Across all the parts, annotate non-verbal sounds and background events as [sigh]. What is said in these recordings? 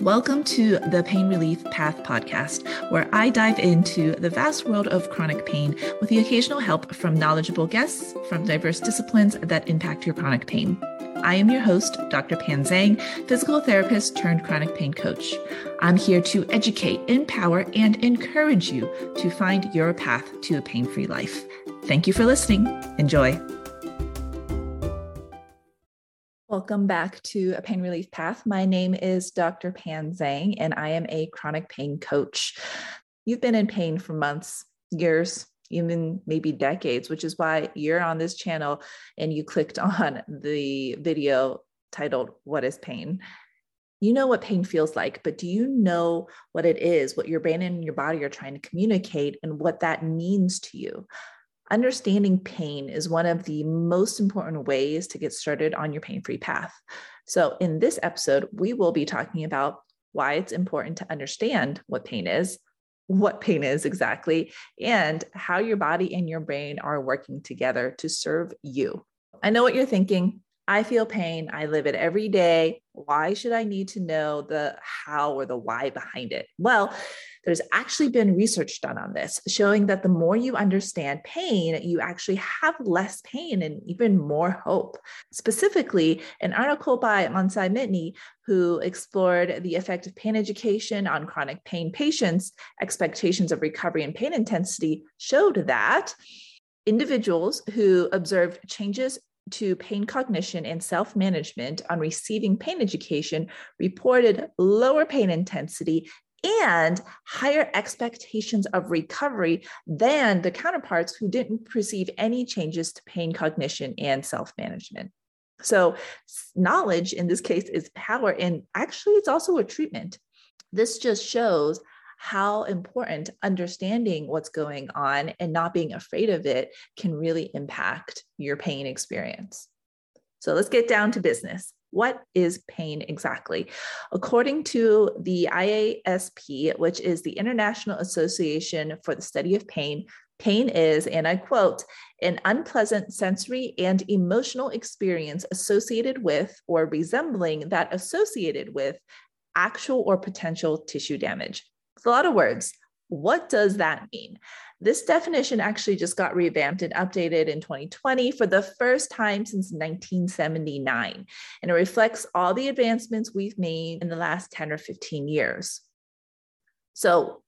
Welcome to the Pain Relief Path podcast, where I dive into the vast world of chronic pain with the occasional help from knowledgeable guests from diverse disciplines that impact your chronic pain. I am your host, Dr. Pan Zhang, physical therapist turned chronic pain coach. I'm here to educate, empower, and encourage you to find your path to a pain free life. Thank you for listening. Enjoy. Welcome back to a pain relief path. My name is Dr. Pan Zhang, and I am a chronic pain coach. You've been in pain for months, years, even maybe decades, which is why you're on this channel and you clicked [laughs] on the video titled, What is Pain? You know what pain feels like, but do you know what it is, what your brain and your body are trying to communicate, and what that means to you? Understanding pain is one of the most important ways to get started on your pain free path. So, in this episode, we will be talking about why it's important to understand what pain is, what pain is exactly, and how your body and your brain are working together to serve you. I know what you're thinking. I feel pain. I live it every day. Why should I need to know the how or the why behind it? Well, there's actually been research done on this showing that the more you understand pain, you actually have less pain and even more hope. Specifically, an article by Mansai Mitney, who explored the effect of pain education on chronic pain patients' expectations of recovery and pain intensity, showed that individuals who observed changes to pain cognition and self management on receiving pain education reported lower pain intensity and higher expectations of recovery than the counterparts who didn't perceive any changes to pain cognition and self management. So, knowledge in this case is power, and actually, it's also a treatment. This just shows how important understanding what's going on and not being afraid of it can really impact your pain experience. So let's get down to business. What is pain exactly? According to the IASP, which is the International Association for the Study of Pain, pain is, and I quote, an unpleasant sensory and emotional experience associated with or resembling that associated with actual or potential tissue damage. A lot of words. What does that mean? This definition actually just got revamped and updated in 2020 for the first time since 1979. And it reflects all the advancements we've made in the last 10 or 15 years. So,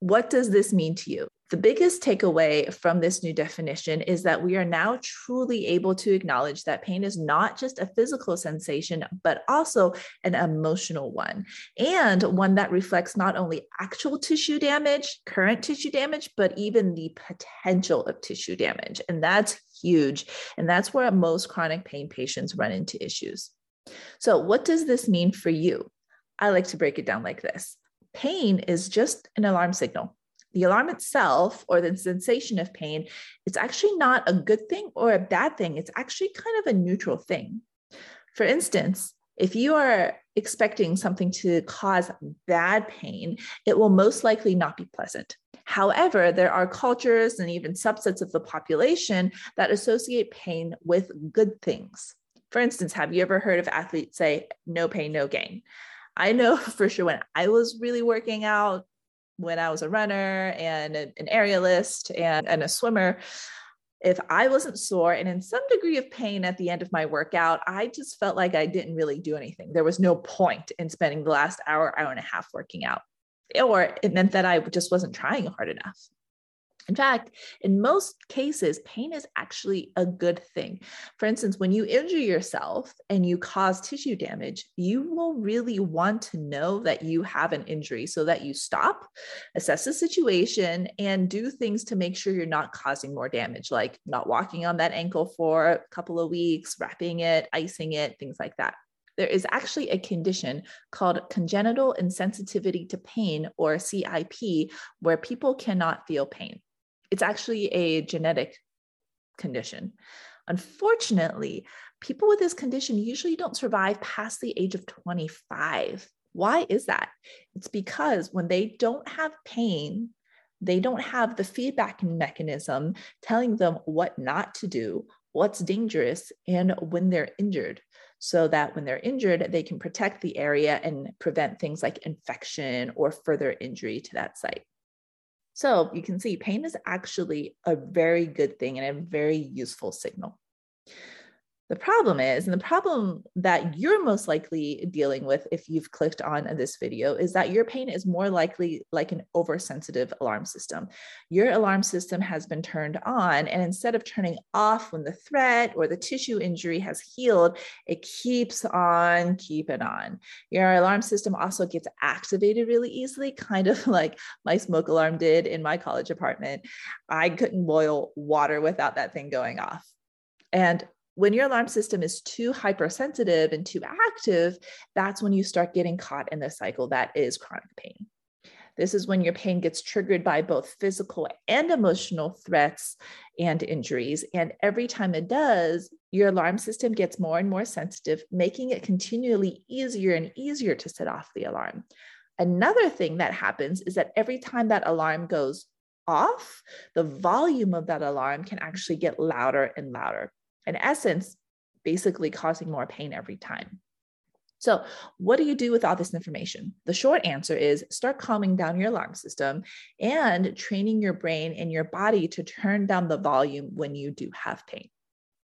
what does this mean to you? The biggest takeaway from this new definition is that we are now truly able to acknowledge that pain is not just a physical sensation, but also an emotional one, and one that reflects not only actual tissue damage, current tissue damage, but even the potential of tissue damage. And that's huge. And that's where most chronic pain patients run into issues. So, what does this mean for you? I like to break it down like this pain is just an alarm signal the alarm itself or the sensation of pain, it's actually not a good thing or a bad thing. It's actually kind of a neutral thing. For instance, if you are expecting something to cause bad pain, it will most likely not be pleasant. However, there are cultures and even subsets of the population that associate pain with good things. For instance, have you ever heard of athletes say, no pain, no gain? I know [laughs] for sure when I was really working out, when I was a runner and an aerialist and, and a swimmer, if I wasn't sore and in some degree of pain at the end of my workout, I just felt like I didn't really do anything. There was no point in spending the last hour, hour and a half working out. Or it meant that I just wasn't trying hard enough. In fact, in most cases, pain is actually a good thing. For instance, when you injure yourself and you cause tissue damage, you will really want to know that you have an injury so that you stop, assess the situation, and do things to make sure you're not causing more damage, like not walking on that ankle for a couple of weeks, wrapping it, icing it, things like that there is actually a condition called congenital insensitivity to pain or CIP, where people cannot feel pain. It's actually a genetic condition. Unfortunately, people with this condition usually don't survive past the age of 25. Why is that? It's because when they don't have pain, they don't have the feedback mechanism telling them what not to do, what's dangerous, and when they're injured. so that when they're injured, they can protect the area and prevent things like infection or further injury to that site. So you can see pain is actually a very good thing and a very useful signal. The problem is, and the problem that you're most likely dealing with if you've clicked on this video, is that your pain is more likely like an oversensitive alarm system. Your alarm system has been turned on, and instead of turning off when the threat or the tissue injury has healed, it keeps on keeping on. Your alarm system also gets activated really easily, kind of [laughs] like my smoke alarm did in my college apartment. I couldn't boil water without that thing going off. And when your alarm system is too hypersensitive and too active, that's when you start getting caught in the cycle that is chronic pain. This is when your pain gets triggered by both physical and emotional threats and injuries. And every time it does, your alarm system gets more and more sensitive, making it continually easier and easier to set off the alarm. Another thing that happens is that every time that alarm goes off, the volume of that alarm can actually get louder and louder in essence, basically causing more pain every time. So, what do you do with all this information? The short answer is start calming down your alarm system and training your brain and your body to turn down the volume when you do have pain.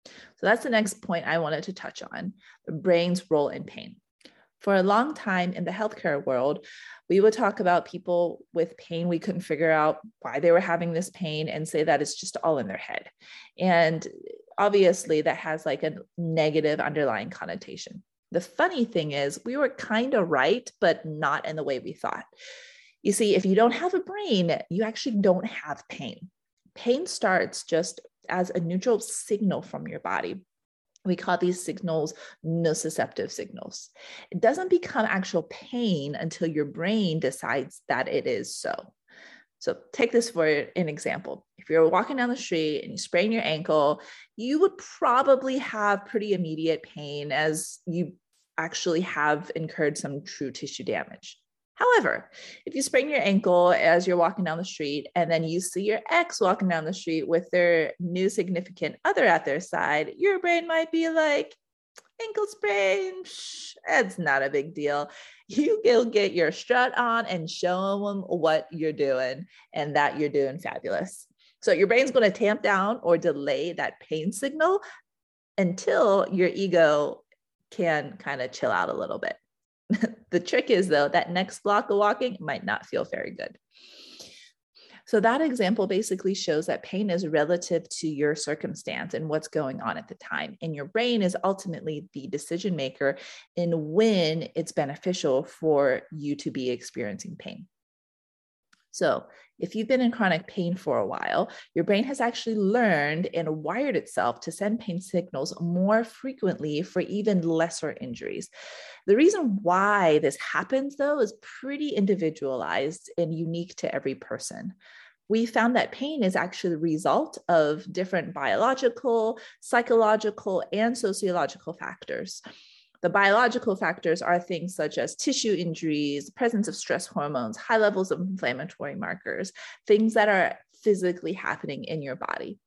So, that's the next point I wanted to touch on the brain's role in pain. For a long time in the healthcare world, we would talk about people with pain. We couldn't figure out why they were having this pain and say that it's just all in their head. And obviously, that has like a negative underlying connotation. The funny thing is, we were kind of right, but not in the way we thought. You see, if you don't have a brain, you actually don't have pain. Pain starts just as a neutral signal from your body we call these signals nociceptive signals. It doesn't become actual pain until your brain decides that it is so. So, take this for an example. If you're walking down the street and you sprain your ankle, you would probably have pretty immediate pain as you actually have incurred some true tissue damage. However, if you sprain your ankle as you're walking down the street and then you see your ex walking down the street with their new significant other at their side, your brain might be like, ankle sprain, shh, it's not a big deal. You will get your strut on and show them what you're doing and that you're doing fabulous. So your brain's going to tamp down or delay that pain signal until your ego can kind of chill out a little bit. [laughs] the trick is, though, that next block of walking might not feel very good. So, that example basically shows that pain is relative to your circumstance and what's going on at the time. And your brain is ultimately the decision maker in when it's beneficial for you to be experiencing pain. So, if you've been in chronic pain for a while, your brain has actually learned and wired itself to send pain signals more frequently for even lesser injuries. The reason why this happens, though, is pretty individualized and unique to every person we found that pain is actually the result of different biological, psychological, and sociological factors. The biological factors are things such as tissue injuries, presence of stress hormones, high levels of inflammatory markers, things that are physically happening in your body.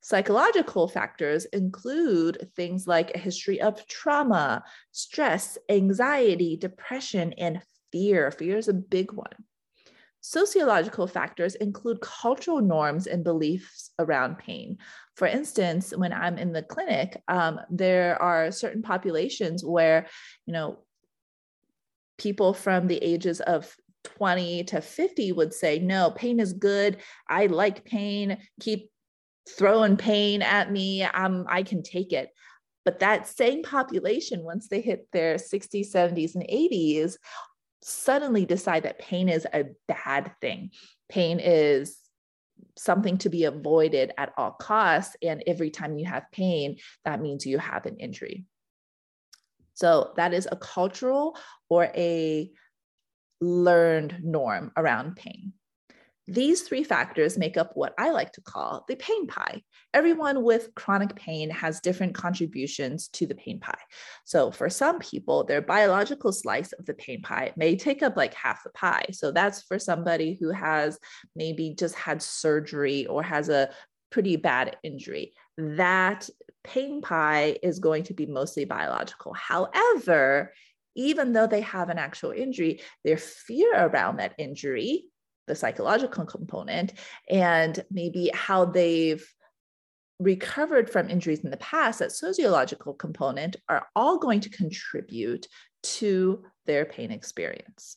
Psychological factors include things like a history of trauma, stress, anxiety, depression, and fear. Fear is a big one. Sociological factors include cultural norms and beliefs around pain. For instance, when I'm in the clinic, um, there are certain populations where, you know, people from the ages of 20 to 50 would say, no, pain is good. I like pain. Keep throwing pain at me. Um, I can take it. But that same population, once they hit their 60s, 70s, and 80s, suddenly decide that pain is a bad thing. Pain is something to be avoided at all costs. And every time you have pain, that means you have an injury. So that is a cultural or a learned norm around pain. These three factors make up what I like to call the pain pie. Everyone with chronic pain has different contributions to the pain pie. So, for some people, their biological slice of the pain pie may take up like half the pie. So, that's for somebody who has maybe just had surgery or has a pretty bad injury. That pain pie is going to be mostly biological. However, even though they have an actual injury, their fear around that injury, the psychological component, and maybe how they've recovered from injuries in the past, that sociological component, are all going to contribute to their pain experience.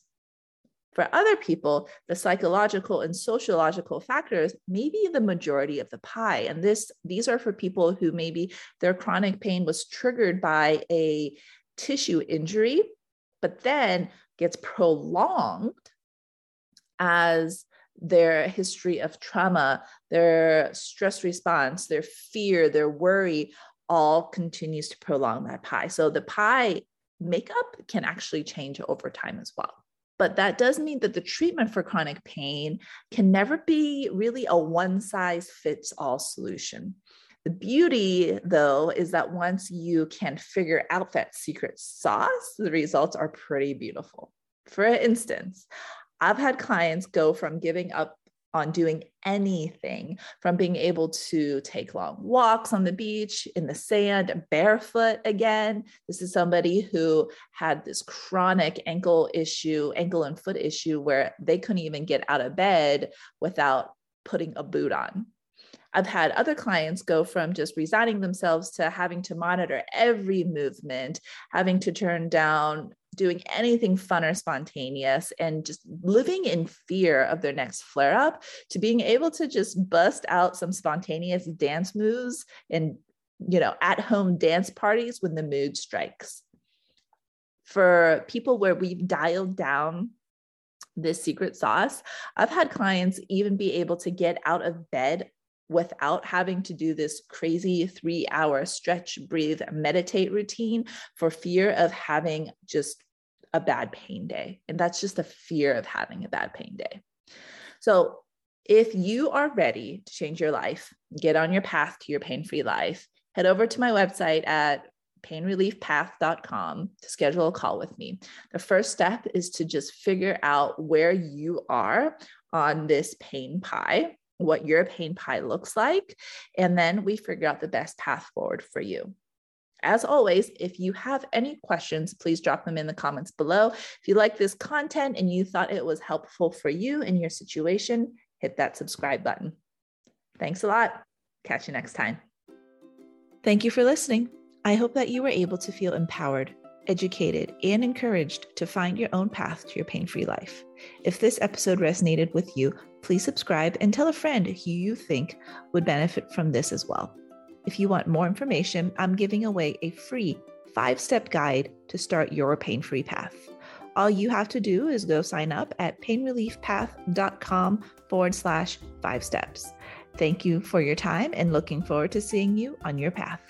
For other people, the psychological and sociological factors may be the majority of the pie. And this, these are for people who maybe their chronic pain was triggered by a tissue injury, but then gets prolonged as their history of trauma, their stress response, their fear, their worry all continues to prolong that pie. So the pie makeup can actually change over time as well. But that does mean that the treatment for chronic pain can never be really a one size fits all solution. The beauty, though, is that once you can figure out that secret sauce, the results are pretty beautiful. For instance, I've had clients go from giving up on doing anything from being able to take long walks on the beach in the sand barefoot again. This is somebody who had this chronic ankle issue ankle and foot issue where they couldn't even get out of bed without putting a boot on. I've had other clients go from just resigning themselves to having to monitor every movement, having to turn down doing anything fun or spontaneous and just living in fear of their next flare up to being able to just bust out some spontaneous dance moves and you know at home dance parties when the mood strikes. For people where we've dialed down this secret sauce i've had clients even be able to get out of bed without having to do this crazy three hour stretch, breathe, meditate routine for fear of having just a bad pain day. And that's just the fear of having a bad pain day. So, if you are ready to change your life, get on your path to your pain free life, head over to my website at painreliefpath.com to schedule a call with me. The first step is to just figure out where you are on this pain pie what your pain pie looks like. And then we figure out the best path forward for you. As always, if you have any questions, please drop them in the comments below. If you like this content and you thought it was helpful for you in your situation, hit that subscribe button. Thanks a lot. Catch you next time. Thank you for listening. I hope that you were able to feel empowered, educated, and encouraged to find your own path to your pain free life. If this episode resonated with you, please subscribe and tell a friend who you think would benefit from this as well. If you want more information, I'm giving away a free five step guide to start your pain free path. All you have to do is go sign up at painreliefpath.com forward slash five steps. Thank you for your time and looking forward to seeing you on your path.